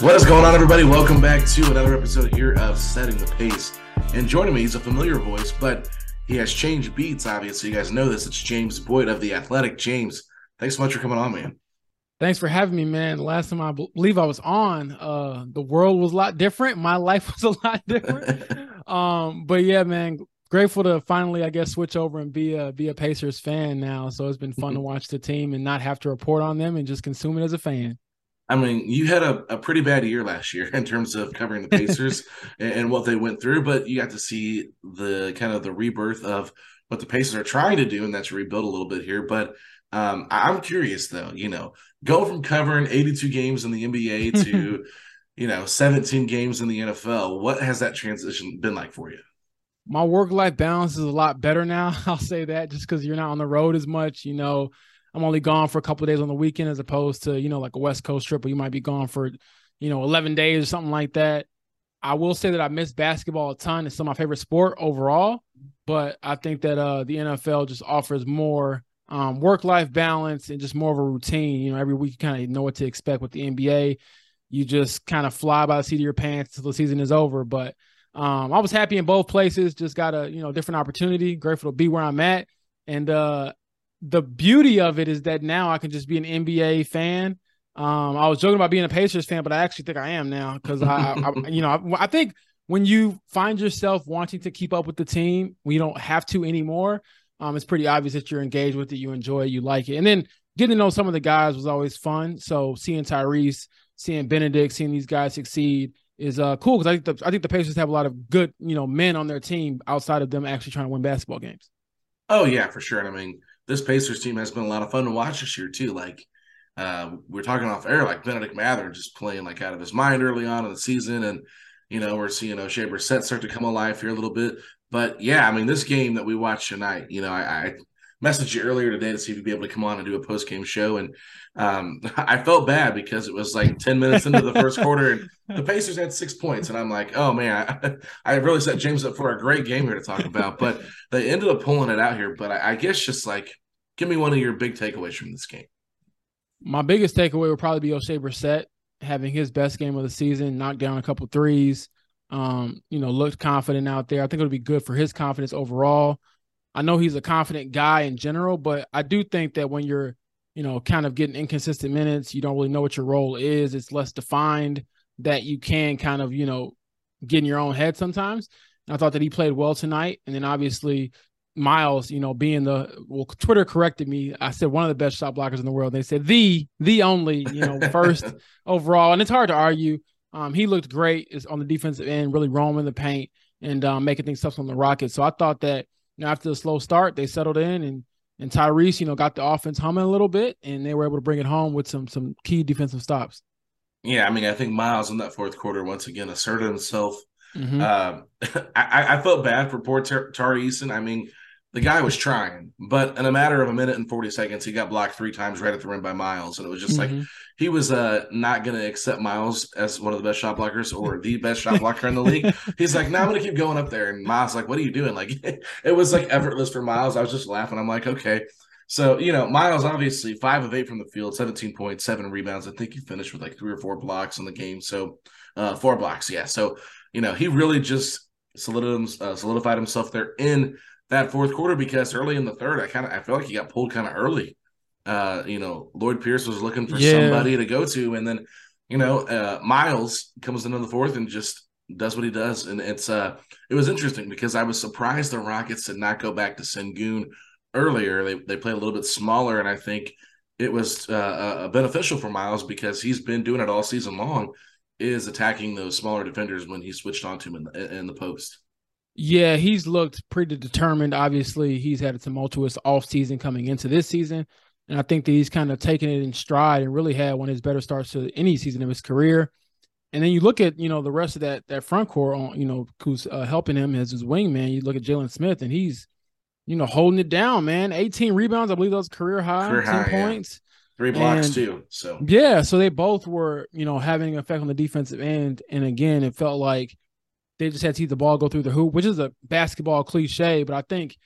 What is going on, everybody? Welcome back to another episode here of Setting the Pace. And joining me, he's a familiar voice, but he has changed beats, obviously. You guys know this. It's James Boyd of The Athletic. James, thanks so much for coming on, man. Thanks for having me, man. The last time I believe I was on, uh, the world was a lot different. My life was a lot different. um, but yeah, man, grateful to finally, I guess, switch over and be a be a Pacers fan now. So it's been fun to watch the team and not have to report on them and just consume it as a fan. I mean, you had a, a pretty bad year last year in terms of covering the Pacers and, and what they went through, but you got to see the kind of the rebirth of what the Pacers are trying to do, and that's rebuild a little bit here. But um, I'm curious though, you know, go from covering 82 games in the NBA to, you know, 17 games in the NFL. What has that transition been like for you? My work life balance is a lot better now. I'll say that just because you're not on the road as much, you know. I'm only gone for a couple of days on the weekend as opposed to, you know, like a West Coast trip where you might be gone for, you know, 11 days or something like that. I will say that I miss basketball a ton. It's still my favorite sport overall, but I think that uh, the NFL just offers more um, work life balance and just more of a routine. You know, every week you kind of know what to expect with the NBA. You just kind of fly by the seat of your pants until the season is over. But um, I was happy in both places. Just got a you know different opportunity. Grateful to be where I'm at, and uh, the beauty of it is that now I can just be an NBA fan. Um, I was joking about being a Pacers fan, but I actually think I am now because I, I, you know, I, I, think when you find yourself wanting to keep up with the team, we don't have to anymore. Um, it's pretty obvious that you're engaged with it, you enjoy it, you like it, and then getting to know some of the guys was always fun. So seeing Tyrese, seeing Bennedict, seeing these guys succeed is uh cool because I think the I think the Pacers have a lot of good you know men on their team outside of them actually trying to win basketball games. Oh yeah, for sure. And I mean this Pacers team has been a lot of fun to watch this year too. Like uh, we are talking off air, like Bennedict Mathurin just playing like out of his mind early on in the season, and you know we're seeing Oshae Brissett start to come alive here a little bit. But yeah, I mean this game that we watched tonight, you know, I, I messaged you earlier today to see if you'd be able to come on and do a post game show, and um, I felt bad because it was like ten minutes into the first quarter, and the Pacers had six points, and I'm like, oh man, I, I, really set James up for a great game here to talk about, but they ended up pulling it out here. But I, I guess just like, give me one of your big takeaways from this game. My biggest takeaway would probably be Oshae Brissett having his best game of the season, knocked down a couple threes. Um, you know, looked confident out there. I think it'll be good for his confidence overall. I know he's a confident guy in general, but I do think that when you're, you know, kind of getting inconsistent minutes, you don't really know what your role is. It's less defined that you can kind of, you know, get in your own head sometimes. And I thought that he played well tonight. And then obviously Myles, you know, being the well, Twitter corrected me. I said one of the best shot blockers in the world. They said the the only, you know, first overall, and it's hard to argue. Um, he looked great is on the defensive end, really roaming the paint and um, making things tough on the Rockets. So I thought that you know, after the slow start, they settled in and and Tyrese, you know, got the offense humming a little bit, and they were able to bring it home with some some key defensive stops. Yeah, I mean, I think Myles in that fourth quarter once again asserted himself. Mm-hmm. Uh, I, I felt bad for poor Tar- Eason. I mean, the guy was trying, but in a matter of a minute and 40 seconds, he got blocked three times right at the rim by Myles. And it was just mm-hmm. like he was uh, not going to accept Myles as one of the best shot blockers or the best shot blocker in the league. He's like, no, I'm going to keep going up there. And Myles like, what are you doing? Like, it was like effortless for Myles. I was just laughing. I'm like, okay. So, you know, Myles obviously five of eight from the field, 17 points, seven rebounds. I think he finished with like three or four blocks in the game. So, uh, four blocks. Yeah. So, you know, he really just uh, solidified himself there in that fourth quarter because early in the third, I kind of I felt like he got pulled kind of early. Uh, you know, Lloyd Pierce was looking for yeah. somebody to go to, and then you know, uh, Myles comes into the fourth and just does what he does, and it's uh, it was interesting because I was surprised the Rockets did not go back to Sengun earlier. They they played a little bit smaller, and I think it was uh, uh, beneficial for Myles because he's been doing it all season long, is attacking those smaller defenders when he switched onto him in the, in the post. Yeah, he's looked pretty determined. Obviously, he's had a tumultuous off season coming into this season. And I think that he's kind of taken it in stride and really had one of his better starts to any season of his career. And then you look at, you know, the rest of that that front court on, you know, who's uh, helping him as his wingman. You look at Jalen Smith and he's, you know, holding it down, man. 18 rebounds, I believe that was career high, career 10 high, points. Yeah. Three blocks and, too. So yeah, so they both were, you know, having an effect on the defensive end. And again, it felt like they just had to see the ball go through the hoop, which is a basketball cliche, but I think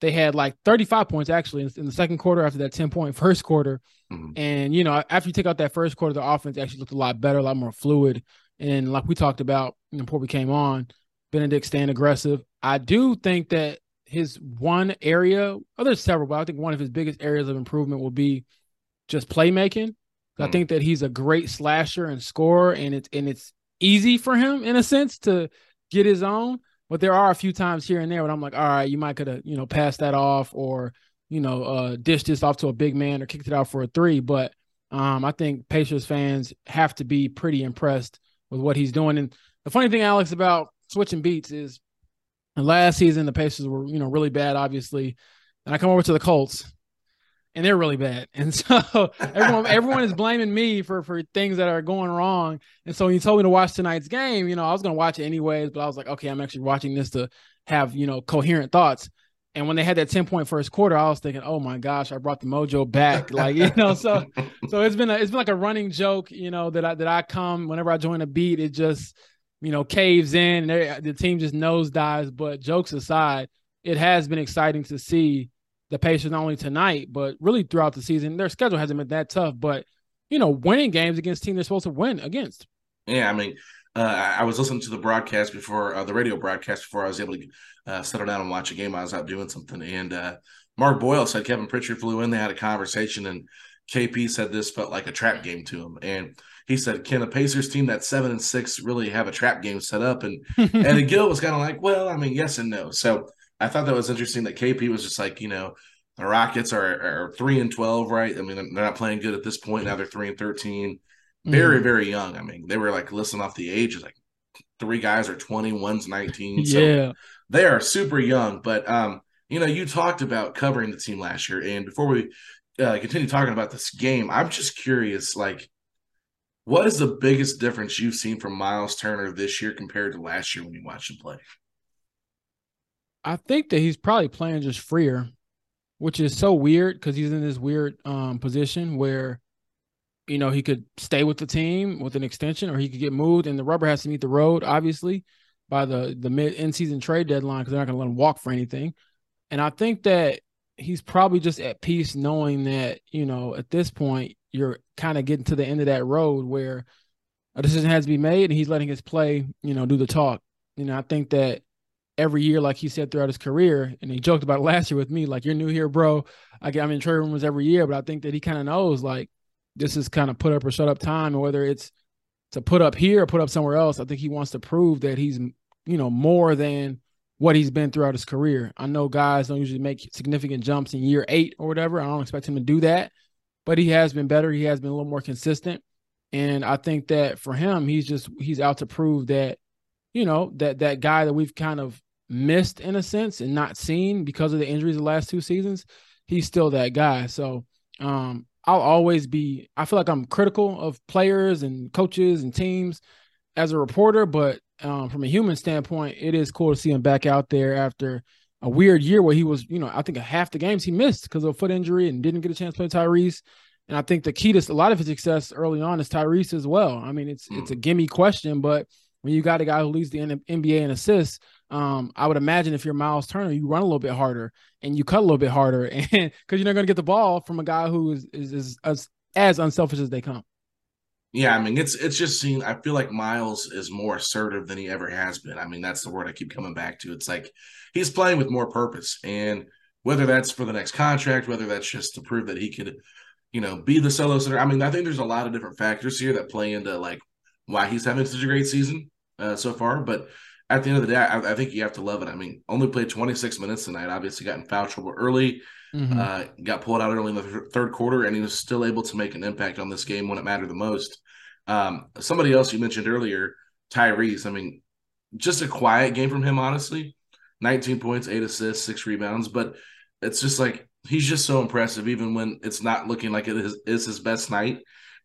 they had like 35 points actually in, in the second quarter after that 10 point first quarter. Mm-hmm. And, you know, after you take out that first quarter, the offense actually looked a lot better, a lot more fluid. And like we talked about before we came on, Bennedict staying aggressive. I do think that his one area, oh, there's several, but I think one of his biggest areas of improvement will be just playmaking. Mm-hmm. I think that he's a great slasher and scorer, and it's and it's easy for him in a sense to get his own. But there are a few times here and there when I'm like, all right, you might could have, you know, passed that off or, you know, uh dished this off to a big man or kicked it out for a three. But um, I think Pacers fans have to be pretty impressed with what he's doing. And the funny thing, Alex, about switching beats is last season the Pacers were, you know, really bad, obviously. And I come over to the Colts and they're really bad. And so everyone everyone is blaming me for for things that are going wrong. And so he told me to watch tonight's game, you know, I was to watch it anyways, but I was like, okay, I'm actually watching this to have, you know, coherent thoughts. And when they had that 10 point first quarter, I was thinking, oh my gosh, I brought the mojo back. Like, you know, so so it's been a it's been like a running joke, you know, that I that I come whenever I join a beat, it just, you know, caves in and the team just nosedives. But jokes aside, it has been exciting to see the Pacers not only tonight, but really throughout the season. Their schedule hasn't been that tough, but you know, winning games against teams they're supposed to win against. Yeah, I mean, uh, I was listening to the broadcast before uh, the radio broadcast before I was able to uh, settle down and watch a game. I was out doing something, and uh, Mark Boyle said Kevin Pritchard flew in. They had a conversation, and KP said this felt like a trap game to him, and he said, "Can a Pacers team that's seven and six really have a trap game set up?" And and Gill was kind of like, "Well, I mean, yes and no." So I thought that was interesting that KP was just like, you know, the Rockets are, are three and twelve, right? I mean, they're not playing good at this point. Now they're three and thirteen. Very, mm. very young. I mean, they were like listening off the ages, like three guys are 20, one's 19. So yeah. they are super young. But um, you know, you talked about covering the team last year. And before we uh, continue talking about this game, I'm just curious, like, what is the biggest difference you've seen from Myles Turner this year compared to last year when you watched him play? I think that he's probably playing just freer, which is so weird because he's in this weird um, position where, you know, he could stay with the team with an extension or he could get moved, and the rubber has to meet the road, obviously, by the the mid in season trade deadline because they're not going to let him walk for anything. And I think that he's probably just at peace knowing that you know at this point you're kind of getting to the end of that road where a decision has to be made, and he's letting his play, you know, do the talk. You know, I think that every year, like he said throughout his career, and he joked about last year with me, like you're new here, bro. I get I'm in trade rumors every year, but I think that he kind of knows like this is kind of put up or shut up time, and whether it's to put up here or put up somewhere else, I think he wants to prove that he's you know more than what he's been throughout his career. I know guys don't usually make significant jumps in year eight or whatever. I don't expect him to do that, but he has been better. He has been a little more consistent. And I think that for him, he's just he's out to prove that, you know, that that guy that we've kind of missed in a sense and not seen because of the injuries the last two seasons, he's still that guy. So um I'll always be I feel like I'm critical of players and coaches and teams as a reporter, but um, from a human standpoint, it is cool to see him back out there after a weird year where he was, you know, I think half the games he missed because of a foot injury and didn't get a chance to play Tyrese. And I think the key to a lot of his success early on is Tyrese as well. I mean, it's mm. it's a gimme question, but when you got a guy who leads the NBA in assists, um, I would imagine if you're Myles Turner, you run a little bit harder and you cut a little bit harder, and because you're not going to get the ball from a guy who is is, is as, as unselfish as they come. Yeah, I mean it's it's just seen. I feel like Myles is more assertive than he ever has been. I mean that's the word I keep coming back to. It's like he's playing with more purpose, and whether that's for the next contract, whether that's just to prove that he could, you know, be the solo center. I mean, I think there's a lot of different factors here that play into like why he's having such a great season uh, so far. But at the end of the day, I, I, think you have to love it. I mean, only played 26 minutes tonight. Obviously, got in foul trouble early. Mm-hmm. Uh, got pulled out early in the th- third quarter, and he was still able to make an impact on this game when it mattered the most. Um, somebody else you mentioned earlier, Tyrese. I mean, just a quiet game from him, honestly. 19 points, eight assists, six rebounds, but it's just like he's just so impressive, even when it's not looking like it is, is his best night.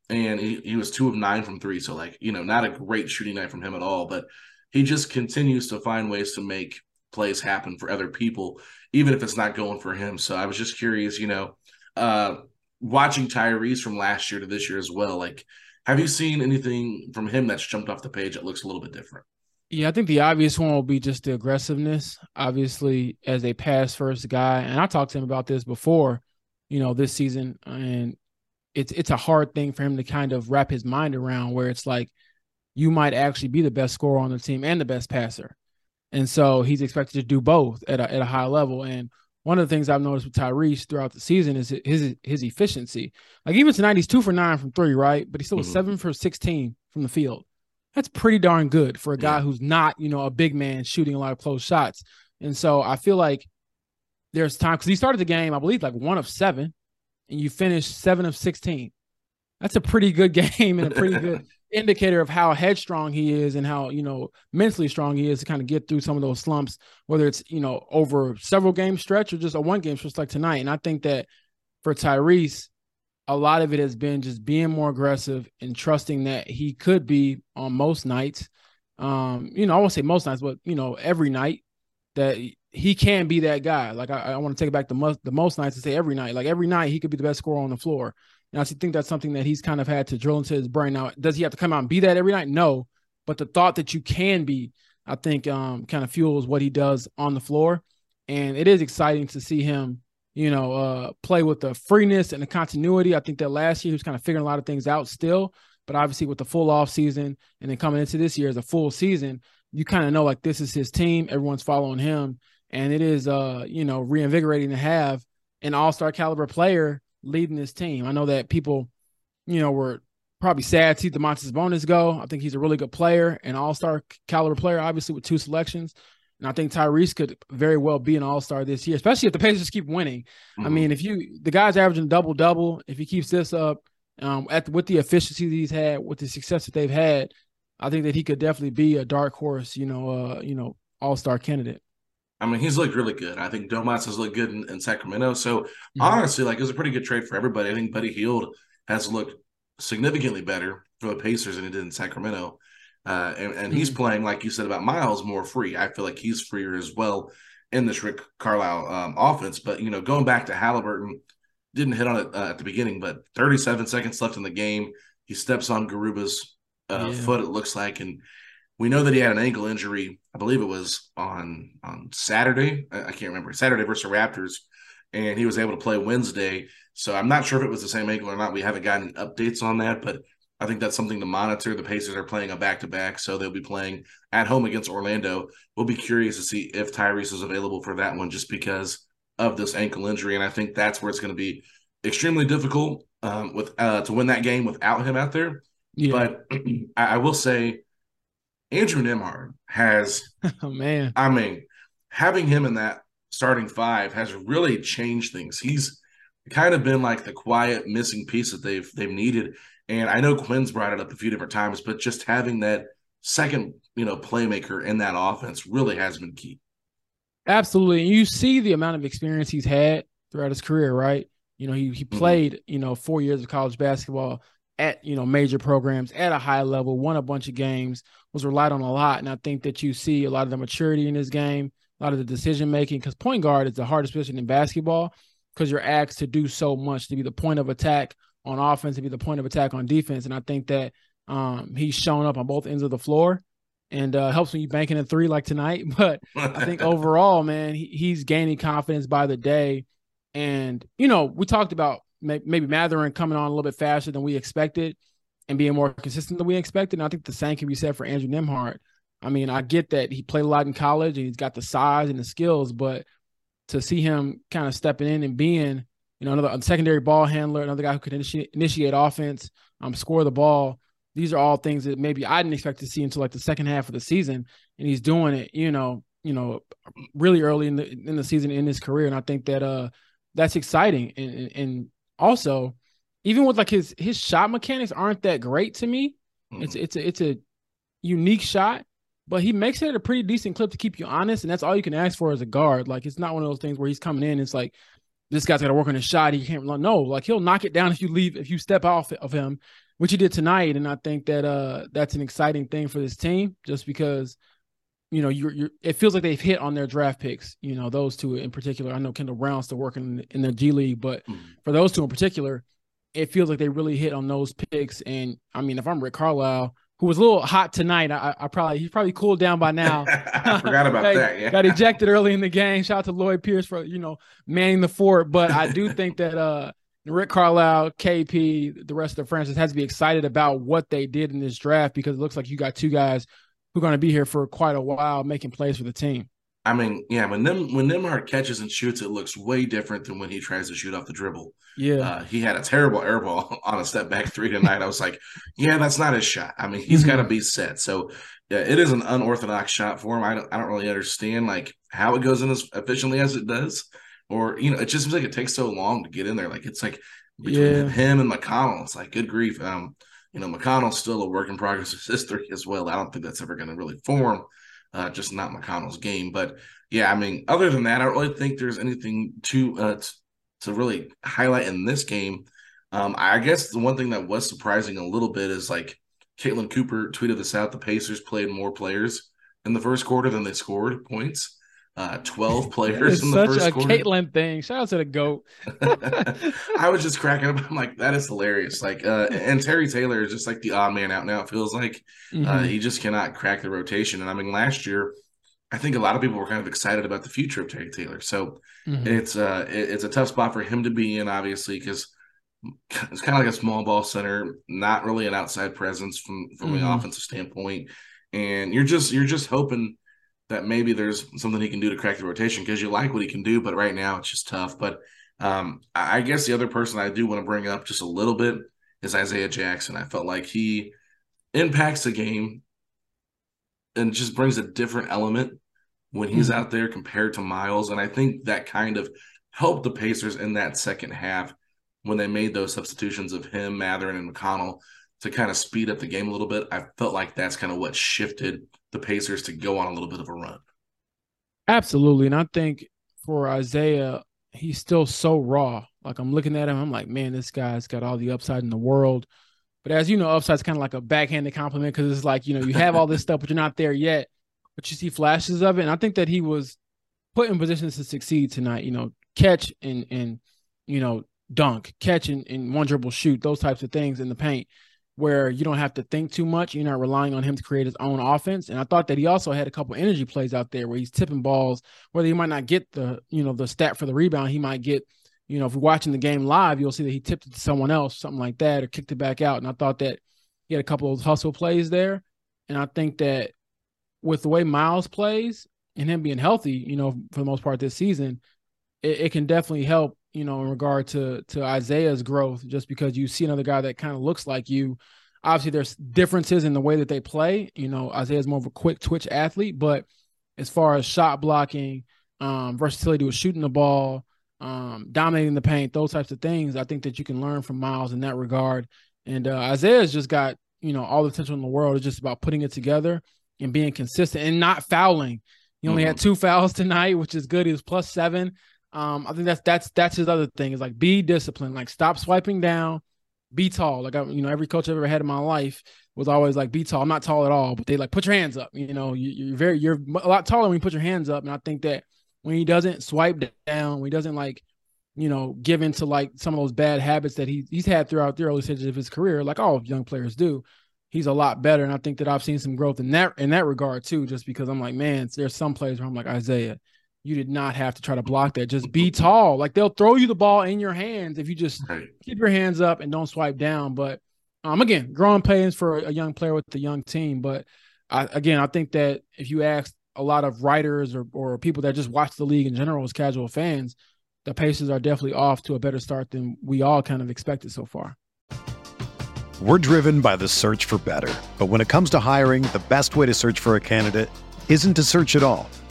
And he, he was two of nine from three, so like you know, not a great shooting night from him at all, but he just continues to find ways to make plays happen for other people, even if it's not going for him. So I was just curious, you know, uh, watching Tyrese from last year to this year as well. Like, have you seen anything from him that's jumped off the page that looks a little bit different? Yeah, I think the obvious one will be just the aggressiveness. Obviously, as a pass first guy, and I talked to him about this before, you know, this season, and it's it's a hard thing for him to kind of wrap his mind around where it's like you might actually be the best scorer on the team and the best passer. And so he's expected to do both at a, at a high level. And one of the things I've noticed with Tyrese throughout the season is his his efficiency. Like even tonight, he's two for nine from three, right? But he still was mm-hmm. seven for sixteen from the field. That's pretty darn good for a guy yeah. who's not, you know, a big man shooting a lot of close shots. And so I feel like there's time because he started the game, I believe, like one of seven, and you finished seven of sixteen. That's a pretty good game and a pretty good indicator of how headstrong he is and how you know mentally strong he is to kind of get through some of those slumps whether it's you know over several game stretch or just a one game stretch like tonight. And i think that for tyrese a lot of it has been just being more aggressive and trusting that he could be on most nights. Um you know i won't say most nights but you know every night that he can be that guy. Like i, I want to take it back the most the most nights and say every night. Like every night he could be the best scorer on the floor and I think that's something that he's kind of had to drill into his brain. Now, does he have to come out and be that every night? No. But the thought that you can be, I think, um, kind of fuels what he does on the floor. And it is exciting to see him, you know, uh, play with the freeness and the continuity. I think that last year he was kind of figuring a lot of things out still. But obviously, with the full off season and then coming into this year as a full season, you kind of know like this is his team. Everyone's following him. And it is, uh, you know, reinvigorating to have an all star caliber player leading this team. I know that people, you know, were probably sad to see Domantas Sabonis go. I think he's a really good player, an all star caliber player, obviously with two selections. And I think Tyrese could very well be an all star this year, especially if the Pacers keep winning. Mm-hmm. I mean, if you the guy's averaging double double, if he keeps this up, um, at with the efficiency that he's had, with the success that they've had, I think that he could definitely be a dark horse, you know, uh, you know, all star candidate. I mean, he's looked really good. I think Domas has looked good in, in Sacramento. So mm-hmm. honestly, like it was a pretty good trade for everybody. I think Buddy Hield has looked significantly better for the Pacers than he did in Sacramento. Uh, and, and mm-hmm. he's playing, like you said about Myles, more free. I feel like he's freer as well in this Rick Carlisle um, offense. But you know, going back to Haliburton, didn't hit on it uh, at the beginning, but 37 seconds left in the game. He steps on Garuba's uh, yeah. foot. It looks like, and we know that he had an ankle injury. I believe it was on on Saturday. I, can't remember Saturday versus Raptors, and he was able to play Wednesday. So I'm not sure if it was the same ankle or not. We haven't gotten updates on that, but I think that's something to monitor. The Pacers are playing a back to back, so they'll be playing at home against Orlando. We'll be curious to see if Tyrese is available for that one, just because of this ankle injury, and I think that's where it's going to be extremely difficult um, with uh, to win that game without him out there. Yeah. But I, I will say Andrew Nembhard has, oh man, I mean, having him in that starting five has really changed things. He's kind of been like the quiet missing piece that they've they've needed. And I know Quinn's brought it up a few different times, but just having that second, you know, playmaker in that offense really has been key. Absolutely. And you see the amount of experience he's had throughout his career, right? You know, he he mm-hmm. played, you know, four years of college basketball at, you know, major programs at a high level, won a bunch of games, was relied on a lot. And I think that you see a lot of the maturity in his game, a lot of the decision making, because point guard is the hardest position in basketball because you're asked to do so much to be the point of attack on offense, to be the point of attack on defense. And I think that um, he's shown up on both ends of the floor and uh, helps when you banking a three like tonight. But I think overall, man, he, he's gaining confidence by the day. And, you know, we talked about maybe Mathurin coming on a little bit faster than we expected and being more consistent than we expected. And I think the same can be said for Andrew Nembhard. I mean, I get that he played a lot in college and he's got the size and the skills, but to see him kind of stepping in and being, you know, another secondary ball handler, another guy who could initiate, initiate offense, um, score the ball. These are all things that maybe I didn't expect to see until like the second half of the season, and he's doing it, you know, you know, really early in the in the season in his career, and I think that uh that's exciting, and and also even with like his his shot mechanics aren't that great to me. Mm-hmm. It's it's a it's a unique shot, but he makes it at a pretty decent clip to keep you honest, and that's all you can ask for as a guard. Like it's not one of those things where he's coming in. It's like this guy's got to work on his shot. He can't no, like he'll knock it down if you leave if you step off of him, which he did tonight. And I think that uh that's an exciting thing for this team, just because you know you're, you're it feels like they've hit on their draft picks. You know those two in particular. I know Kendall Brown's still working in the G League, but mm-hmm. for those two in particular, it feels like they really hit on those picks. And I mean, if I'm Rick Carlisle who was a little hot tonight. I, I probably he's probably cooled down by now. I forgot about got, that. Yeah. got ejected early in the game. Shout out to Lloyd Pierce for you know manning the fort. But I do think that uh Rick Carlisle, KP, the rest of the franchise has to be excited about what they did in this draft because it looks like you got two guys who are going to be here for quite a while making plays for the team. I mean, yeah, when them when Nembhard catches and shoots, it looks way different than when he tries to shoot off the dribble. Yeah, uh, he had a terrible air ball on a step back three tonight. I was like, yeah, that's not his shot. I mean, he's mm-hmm. got to be set. So yeah, it is an unorthodox shot for him. I don't I don't really understand like how it goes in as efficiently as it does, or you know, it just seems like it takes so long to get in there. Like it's like between yeah. him and McConnell, it's like good grief. Um, you know, McConnell's still a work in progress of history as well. I don't think that's ever going to really form uh, just not McConnell's game. But yeah, I mean, other than that, I don't really think there's anything to uh, t- to really highlight in this game. Um, I guess the one thing that was surprising a little bit is like Caitlin Cooper tweeted this out: the Pacers played more players in the first quarter than they scored points uh, 12 players in the first a quarter. Caitlin thing. Shout out to the GOAT. I was just cracking up. I'm like, that is hilarious. Like, uh, and Terry Taylor is just like the odd man out now. It feels like uh, mm-hmm. uh, he just cannot crack the rotation. And I mean, last year, I think a lot of people were kind of excited about the future of Terry Taylor. So mm-hmm. it's uh it, it's a tough spot for him to be in, obviously, because it's kind of like a small ball center, not really an outside presence from from mm-hmm. an offensive standpoint. And you're just you're just hoping that maybe there's something he can do to crack the rotation because you like what he can do, but right now it's just tough. But um, I guess the other person I do want to bring up just a little bit is Isaiah Jackson. I felt like he impacts the game and just brings a different element when he's mm-hmm. out there compared to Myles. And I think that kind of helped the Pacers in that second half when they made those substitutions of him, Mathurin, and McConnell to kind of speed up the game a little bit. I felt like that's kind of what shifted the Pacers to go on a little bit of a run. Absolutely. And I think for Isaiah, he's still so raw. Like I'm looking at him, I'm like, man, this guy's got all the upside in the world. But as you know, upside's kind of like a backhanded compliment because it's like, you know, you have all this stuff, but you're not there yet. But you see flashes of it. And I think that he was put in positions to succeed tonight, you know, catch and and you know, dunk, catch and, and one dribble shoot, those types of things in the paint where you don't have to think too much. You're not relying on him to create his own offense. And I thought that he also had a couple energy plays out there where he's tipping balls, whether he might not get the, you know, the stat for the rebound, he might get, you know, if you're watching the game live, you'll see that he tipped it to someone else, something like that, or kicked it back out. And I thought that he had a couple of hustle plays there. And I think that with the way Myles plays and him being healthy, you know, for the most part this season, it, it can definitely help you know, in regard to to Isaiah's growth, just because you see another guy that kind of looks like you. Obviously, there's differences in the way that they play. You know, Isaiah's more of a quick twitch athlete, but as far as shot blocking, um, versatility with shooting the ball, um, dominating the paint, those types of things. I think that you can learn from Myles in that regard. And uh, Isaiah's just got you know all the potential in the world. It's just about putting it together and being consistent and not fouling. He only mm-hmm. had two fouls tonight, which is good. He was plus seven. Um, I think that's that's that's his other thing is like be disciplined, like stop swiping down, be tall. Like I, you know, every coach I've ever had in my life was always like, be tall. I'm not tall at all, but they like put your hands up. You know, you, are very you're a lot taller when you put your hands up, and I think that when he doesn't swipe down, when he doesn't like, you know, give into like some of those bad habits that he he's had throughout the early stages of his career, like all young players do, he's a lot better. And I think that I've seen some growth in that in that regard too, just because I'm like, man, there's some players where I'm like Isaiah, you did not have to try to block that. Just be tall. Like they'll throw you the ball in your hands if you just keep your hands up and don't swipe down. But um, again, growing pains for a young player with a young team. But I, again, I think that if you ask a lot of writers or or people that just watch the league in general as casual fans, the Pacers are definitely off to a better start than we all kind of expected so far. We're driven by the search for better. But when it comes to hiring, the best way to search for a candidate isn't to search at all.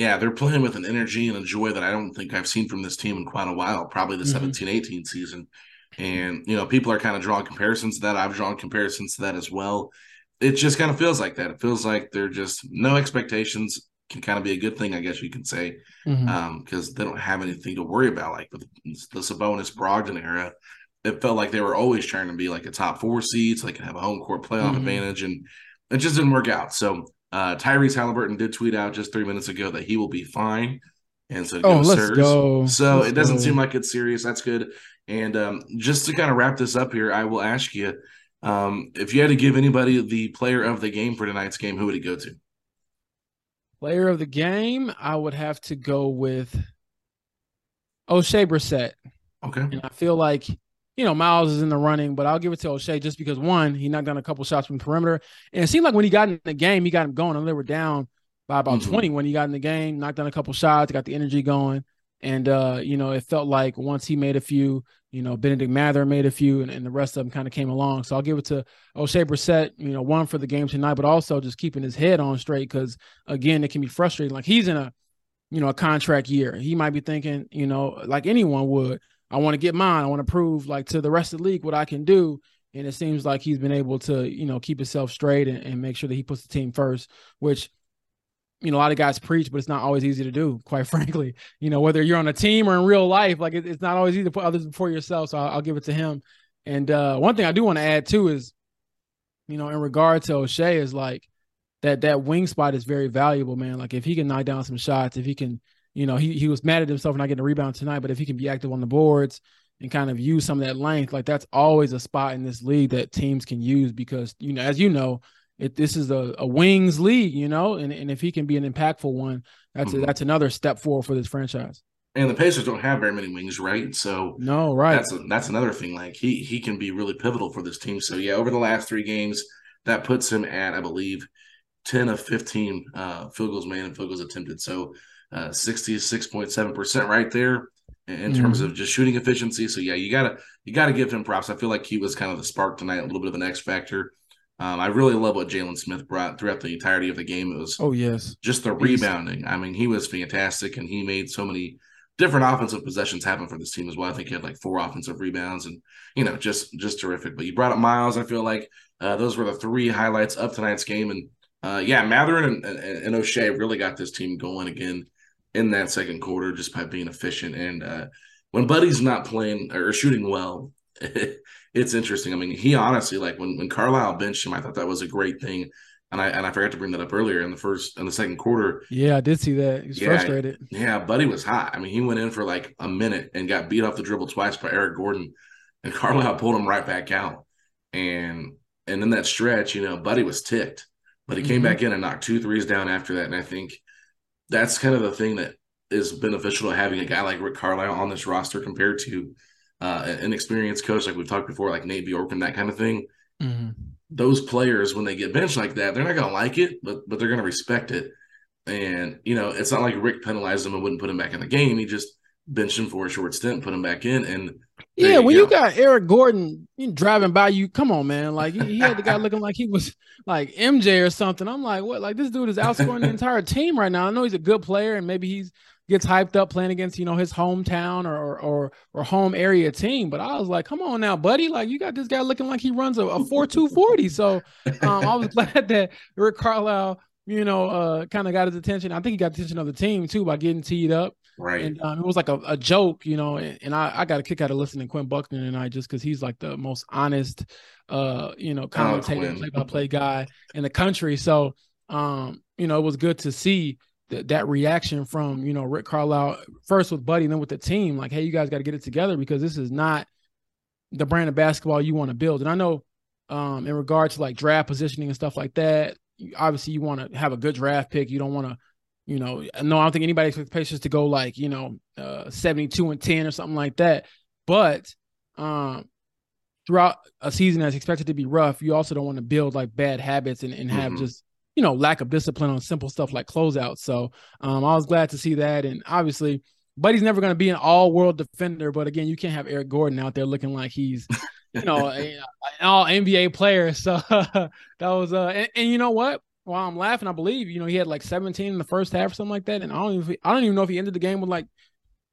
Yeah, they're playing with an energy and a joy that I don't think I've seen from this team in quite a while, probably the mm-hmm. 17 18 season. And, you know, people are kind of drawing comparisons to that. I've drawn comparisons to that as well. It just kind of feels like that. It feels like they're just no expectations can kind of be a good thing, I guess you can say, because mm-hmm. um, they don't have anything to worry about. Like with the Sabonis Brogdon era, it felt like they were always trying to be like a top four seed so they could have a home court playoff mm-hmm. advantage. And it just didn't work out. So uh, Tyrese Haliburton did tweet out just three minutes ago that he will be fine. And so, oh, let's go. So let's it doesn't go. seem like it's serious. That's good. And um, just to kind of wrap this up here, I will ask you um, if you had to give anybody the player of the game for tonight's game, who would it go to? Player of the game, I would have to go with Oshae Brissett. Okay. And I feel like you know, Myles is in the running, but I'll give it to Oshae just because one, he knocked down a couple shots from the perimeter. And it seemed like when he got in the game, he got him going. And they were down by about mm-hmm. 20 when he got in the game, knocked down a couple shots, got the energy going. And uh, you know, it felt like once he made a few, you know, Bennedict Mathurin made a few, and, and the rest of them kind of came along. So I'll give it to Oshae Brissett, you know, one for the game tonight, but also just keeping his head on straight because again, it can be frustrating. Like he's in a, you know, a contract year. He might be thinking, you know, like anyone would, I want to get mine. I want to prove like to the rest of the league what I can do. And it seems like he's been able to, you know, keep himself straight and, and make sure that he puts the team first, which, you know, a lot of guys preach, but it's not always easy to do, quite frankly. You know, whether you're on a team or in real life, like it, it's not always easy to put others before yourself. So I'll, I'll give it to him. And uh, one thing I do want to add too is, you know, in regard to Oshae, is like, that that wing spot is very valuable, man. Like if he can knock down some shots, if he can, you know, he he was mad at himself for not getting a rebound tonight, but if he can be active on the boards and kind of use some of that length, like that's always a spot in this league that teams can use because you know, as you know, it this is a, a wings league, you know, and, and if he can be an impactful one, that's mm-hmm. a, that's another step forward for this franchise. And the Pacers don't have very many wings, right? So no, right. That's a, that's another thing. Like he he can be really pivotal for this team. So yeah, over the last three games, that puts him at I believe 10 of 15 uh, field goals made and field goals attempted. So uh, 66.7% right there in terms mm-hmm. of just shooting efficiency. So yeah, you gotta you gotta give him props. I feel like he was kind of the spark tonight, a little bit of an X factor. Um, I really love what Jalen Smith brought throughout the entirety of the game. It was oh yes, just the rebounding. I mean, he was fantastic, and he made so many different offensive possessions happen for this team as well. I think he had like four offensive rebounds, and you know, just just terrific. But you brought up Myles. I feel like uh, those were the three highlights of tonight's game, and uh, yeah, Mathurin and, and, and, Oshae really got this team going again in that second quarter just by being efficient. And uh, when Buddy's not playing or shooting well, it's interesting. I mean, he honestly like when when Carlisle benched him, I thought that was a great thing. And I and I forgot to bring that up earlier in the first in the second quarter. Yeah, I did see that. He's yeah, frustrated. Yeah, Buddy was hot. I mean, he went in for like a minute and got beat off the dribble twice by Eric Gordon, and Carlisle pulled him right back out. And and in that stretch, you know, Buddy was ticked. But he came mm-hmm. back in and knocked two threes down after that. And I think that's kind of the thing that is beneficial to having a guy like Rick Carlisle on this roster compared to uh, an experienced coach like we've talked before, like Nate Bjorkgren, that kind of thing. Mm-hmm. Those players, when they get benched like that, they're not going to like it, but but they're going to respect it. And you know, it's not like Rick penalized him and wouldn't put him back in the game. He just benched him for a short stint, put him back in, and yeah, you when go. you got Eric Gordon driving by you, come on, man. Like he, he had the guy looking like he was like MJ or something. I'm like, what? Like this dude is outscoring the entire team right now. I know he's a good player and maybe he's gets hyped up playing against you know his hometown or or or home area team. But I was like, come on now, buddy. Like you got this guy looking like he runs a, a four two forty. So um, I was glad that Rick Carlisle, you know, uh, kind of got his attention. I think he got attention of the team too by getting teed up. Right. And um, it was like a, a joke, you know, and, and I, I got a kick out of listening to Quinn Buckner and I just because he's like the most honest, uh, you know, commentator, play by play guy in the country. So, um, you know, it was good to see that that reaction from, you know, Rick Carlisle first with Buddy and then with the team. Like, hey, you guys got to get it together because this is not the brand of basketball you want to build. And I know um, in regard to like draft positioning and stuff like that, obviously you want to have a good draft pick. You don't want to you know, no, I don't think anybody expects Pacers to go like, you know, uh, 72 and 10 or something like that. But um, throughout a season that's expected to be rough, you also don't want to build like bad habits and, and have mm-hmm. just, you know, lack of discipline on simple stuff like closeouts. So um, I was glad to see that. And obviously, Buddy's never going to be an all world defender. But again, you can't have Eric Gordon out there looking like he's, you know, an all NBA player. So that was, uh, and, and you know what? While I'm laughing, I believe you know he had like 17 in the first half or something like that, and I don't even I don't even know if he ended the game with like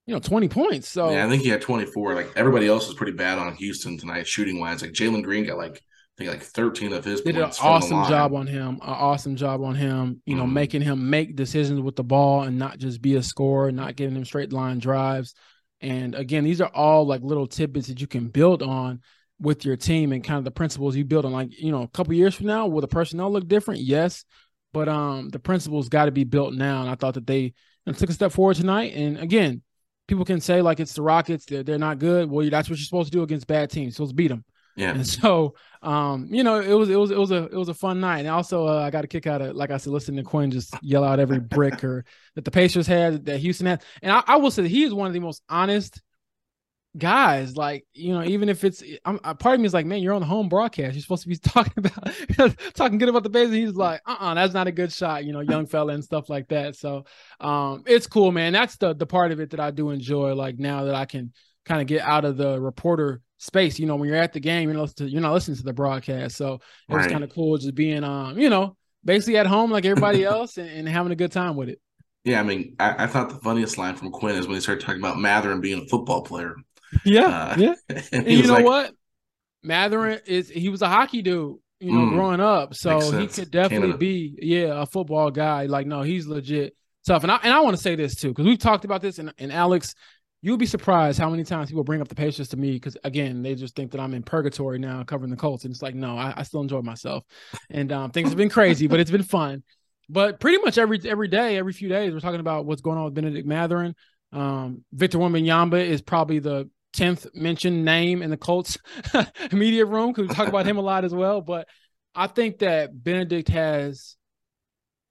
you know 20 points. So yeah, I think he had 24. Like everybody else was pretty bad on Houston tonight shooting wise. Like Jalen Green got like I think like 13 of his did an awesome job on him. An awesome job on him. You know, mm-hmm. making him make decisions with the ball and not just be a scorer, not giving him straight line drives. And again, these are all like little tidbits that you can build on with your team and kind of the principles you build on. Like, you know, a couple years from now, will the personnel look different? Yes. But um the principles got to be built now. And I thought that they took a step forward tonight. And again, people can say like it's the Rockets, they're, they're not good. Well, that's what you're supposed to do against bad teams. So let's beat them. Yeah. And so, um, you know, it was it was it was a it was a fun night. And also, uh, I got a kick out of like I said, listening to Quinn just yell out every brick or that the Pacers had, that Houston had. And I, I will say that he is one of the most honest guys like you know even if it's I'm, I, part of me is like man you're on the home broadcast. You're supposed to be talking about talking good about the base he's like uh-uh that's not a good shot you know young fella and stuff like that. So um it's cool man. That's the the part of it that i do enjoy like now that i can kind of get out of the reporter space. You know when you're at the game you're not listening to, you're not listening to the broadcast. So it was right. kind of cool just being um you know basically at home like everybody else and, and having a good time with it. Yeah, I mean, I, I, thought the funniest line from Quinn is when he started talking about Mathurin being a football player. Yeah, uh, yeah. And, you know like, what? Mathurin is he was a hockey dude, you know, mm, growing up. So he could definitely Canada. be, yeah, a football guy. Like, no, he's legit tough. And I and I want to say this too, because we've talked about this and, and Alex, you'll be surprised how many times people bring up the Pacers to me because again, they just think that I'm in purgatory now covering the Colts, and it's like, no, I, I still enjoy myself, and um, things have been crazy, but it's been fun. But pretty much every every day, every few days, we're talking about what's going on with Bennedict Mathurin. Um, Victor Wembanyama is probably the tenth mentioned name in the Colts media room because we talk about him a lot as well. But I think that Bennedict has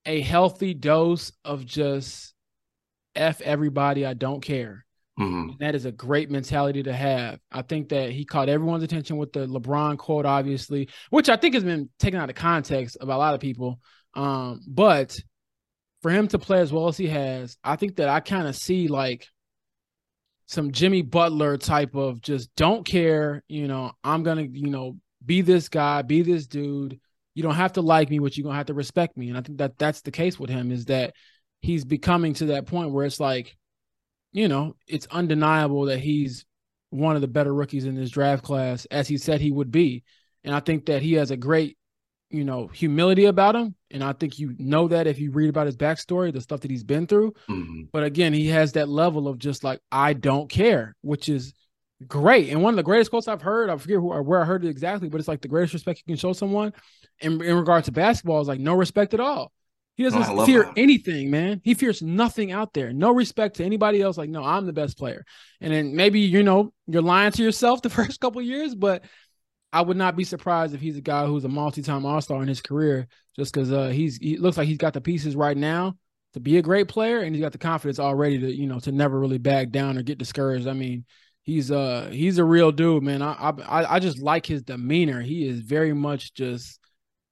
a healthy dose of just f everybody. I don't care. Mm-hmm. That is a great mentality to have. I think that he caught everyone's attention with the LeBron quote, obviously, which I think has been taken out of context by a lot of people. Um, but for him to play as well as he has, I think that I kind of see like some Jimmy Butler type of just don't care, you know, I'm gonna, you know, be this guy, be this dude. You don't have to like me, but you're gonna have to respect me. And I think that that's the case with him, is that he's becoming to that point where it's like you know, it's undeniable that he's one of the better rookies in this draft class, as he said he would be. And I think that he has a great, you know, humility about him. And I think you know that if you read about his backstory, the stuff that he's been through. Mm-hmm. But again, he has that level of just like, I don't care, which is great. And one of the greatest quotes I've heard, I forget who or where I heard it exactly, but it's like the greatest respect you can show someone in, in regard to basketball is like no respect at all. He doesn't oh, fear that. anything, man. He fears nothing out there. No respect to anybody else. Like, no, I'm the best player. And then maybe you know you're lying to yourself the first couple years, but I would not be surprised if he's a guy who's a multi-time All-Star in his career, just because uh, he's he looks like he's got the pieces right now to be a great player, and he's got the confidence already to you know to never really back down or get discouraged. I mean, he's uh he's a real dude, man. I I I just like his demeanor. He is very much just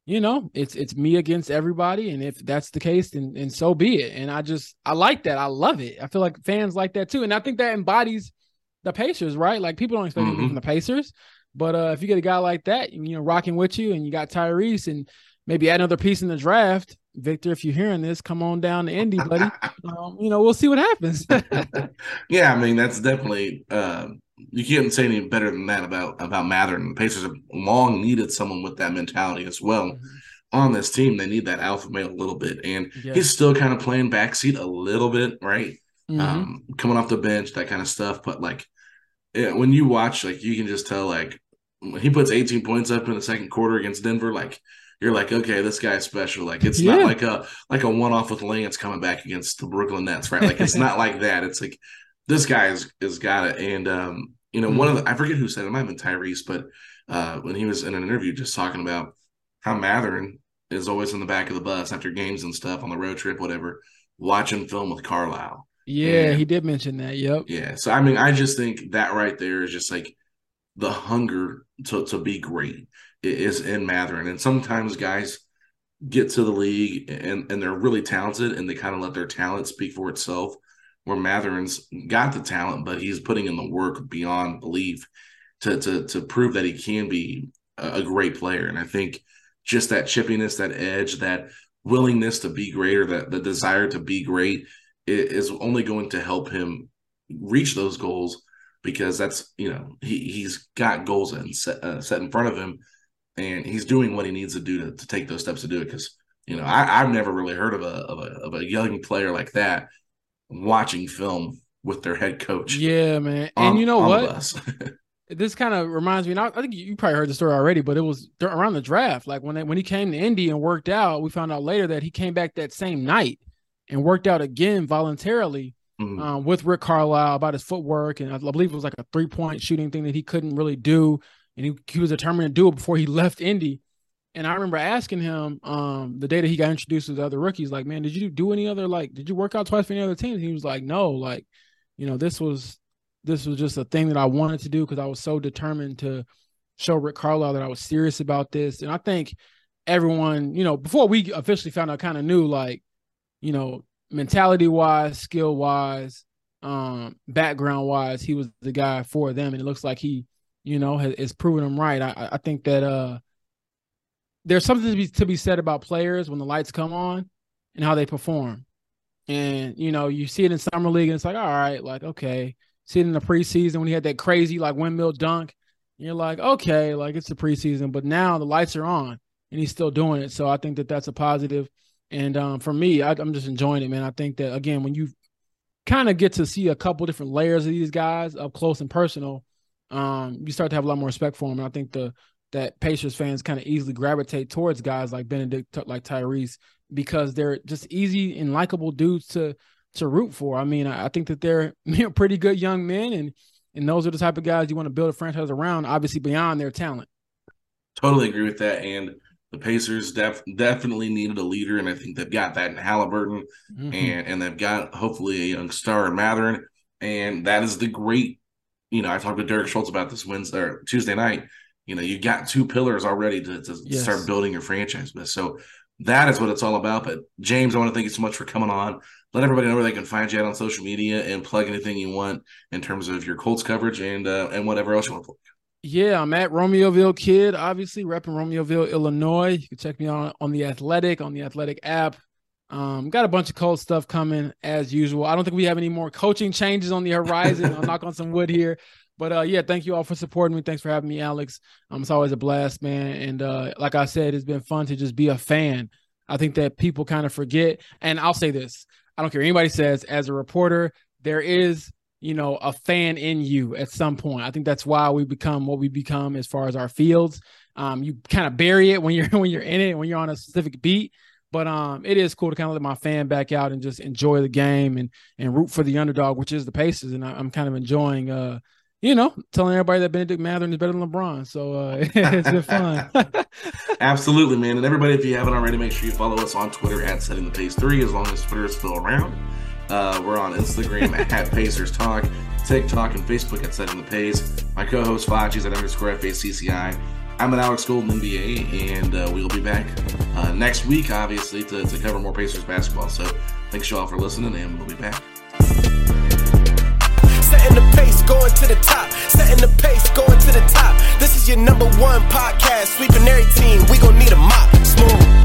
you know, it's it's me against everybody, and if that's the case, then and so be it. And I just I like that. I love it. I feel like fans like that too, and I think that embodies the Pacers, right? Like people don't expect mm-hmm. from the Pacers, but uh, if you get a guy like that, you know, rocking with you, and you got Tyrese, and maybe add another piece in the draft, Victor, if you're hearing this, come on down to Indy, buddy. um, you know, we'll see what happens. yeah, I mean that's definitely uh, you can't say any better than that about about Mather. And the Pacers have long needed someone with that mentality as well. Mm-hmm. On this team, they need that alpha male a little bit, and yeah. he's still kind of playing backseat a little bit, right? Mm-hmm. Um, coming off the bench, that kind of stuff. But like, yeah, when you watch, like, you can just tell, like, he puts 18 points up in the second quarter against Denver, like, you're like, okay, this guy's special. Like, it's yeah. not like a like a one off with Lance coming back against the Brooklyn Nets, right? Like, it's not like that. It's like this guy is, is got it. And um, you know, mm-hmm. one of the I forget who said it, it might have been Tyrese, but uh, when he was in an interview just talking about how Mathurin is always in the back of the bus after games and stuff on the road trip, whatever, watching film with Carlisle. Yeah, and, he did mention that. Yep. Yeah. So I mean, I just think that right there is just like the hunger to to be great is in Mathurin. And sometimes guys get to the league and, and they're really talented and they kind of let their talent speak for itself where Mathurin's got the talent, but he's putting in the work beyond belief to to to prove that he can be a great player. And I think just that chippiness, that edge, that willingness to be greater, that the desire to be great is only going to help him reach those goals because that's you know he he's got goals and set, uh, set in front of him and he's doing what he needs to do to, to take those steps to do it because you know I, I've never really heard of a, of a of a young player like that watching film with their head coach. Yeah, man. On, and you know what? this kind of reminds me. I think you probably heard the story already, but it was around the draft. Like when they, when he came to Indy and worked out, we found out later that he came back that same night and worked out again voluntarily mm-hmm. um, with Rick Carlisle about his footwork, and I believe it was like a three point shooting thing that he couldn't really do, and he, he was determined to do it before he left Indy. And I remember asking him um, the day that he got introduced to the other rookies, like, man, did you do any other like did you work out twice for any other teams? And he was like, no, like, you know, this was this was just a thing that I wanted to do because I was so determined to show Rick Carlisle that I was serious about this. And I think everyone, you know, before we officially found out, kind of knew like, you know, mentality wise, skill wise, um, background wise, he was the guy for them. And it looks like he, you know, has, has proven them right. I, I think that uh there's something to be to be said about players when the lights come on and how they perform. And you know, you see it in summer league, and it's like, all right, like okay. See it in the preseason when he had that crazy like windmill dunk. you're like, okay, like it's the preseason, but now the lights are on and he's still doing it. So I think that that's a positive. And um, for me, I, I'm just enjoying it, man. I think that again, when you kind of get to see a couple different layers of these guys up close and personal, um, you start to have a lot more respect for them. And I think the that Pacers fans kind of easily gravitate towards guys like Bennedict, like Tyrese, because they're just easy and likable dudes to to root for. I mean, I, I think that they're you know, pretty good young men, and and those are the type of guys you want to build a franchise around. Obviously, beyond their talent. Totally agree with that, and the Pacers def- definitely needed a leader, and I think they've got that in Haliburton, mm-hmm. and and they've got hopefully a young star in Mathurin, and that is the great. You know, I talked to Derek Schultz about this Wednesday or Tuesday night. You know, you got two pillars already to, to yes. start building your franchise with. So that is what it's all about. But James, I want to thank you so much for coming on. Let everybody know where they can find you out on social media and plug anything you want in terms of your Colts coverage and uh, and whatever else you want to plug. Yeah, I'm at Romeoville Kid, obviously repping Romeoville, Illinois. You can check me out on the Athletic, on the Athletic app. Um, got a bunch of Colts stuff coming as usual. I don't think we have any more coaching changes on the horizon. I'll knock on some wood here. But uh, yeah, thank you all for supporting me. Thanks for having me, Alex. Um, it's always a blast, man. And uh, like I said, it's been fun to just be a fan. I think that people kind of forget. And I'll say this: I don't care anybody says. As a reporter, there is you know, a fan in you at some point. I think that's why we become what we become as far as our fields. Um, you kind of bury it when you're when you're in it, when you're on a specific beat. But um, it is cool to kind of let my fan back out and just enjoy the game and and root for the underdog, which is the Pacers. And I, am kind of enjoying, uh, you know, telling everybody that Bennedict Mathurin is better than LeBron. So uh, it's been fun. Absolutely, man. And everybody, if you haven't already, make sure you follow us on Twitter at Setting the Pace Three, as long as Twitter is still around. Uh, we're on Instagram at Pacers Talk, TikTok, and Facebook at Setting the Pace. My co-host is at underscore FACCI. I'm at Alex Golden NBA, and uh, we'll be back uh, next week, obviously, to, to cover more Pacers basketball. So thanks you all for listening, and we'll be back. Setting the pace, going to the top. Setting the pace, going to the top. This is your number one podcast. Sweeping every team. We gonna need a mop. Smooth.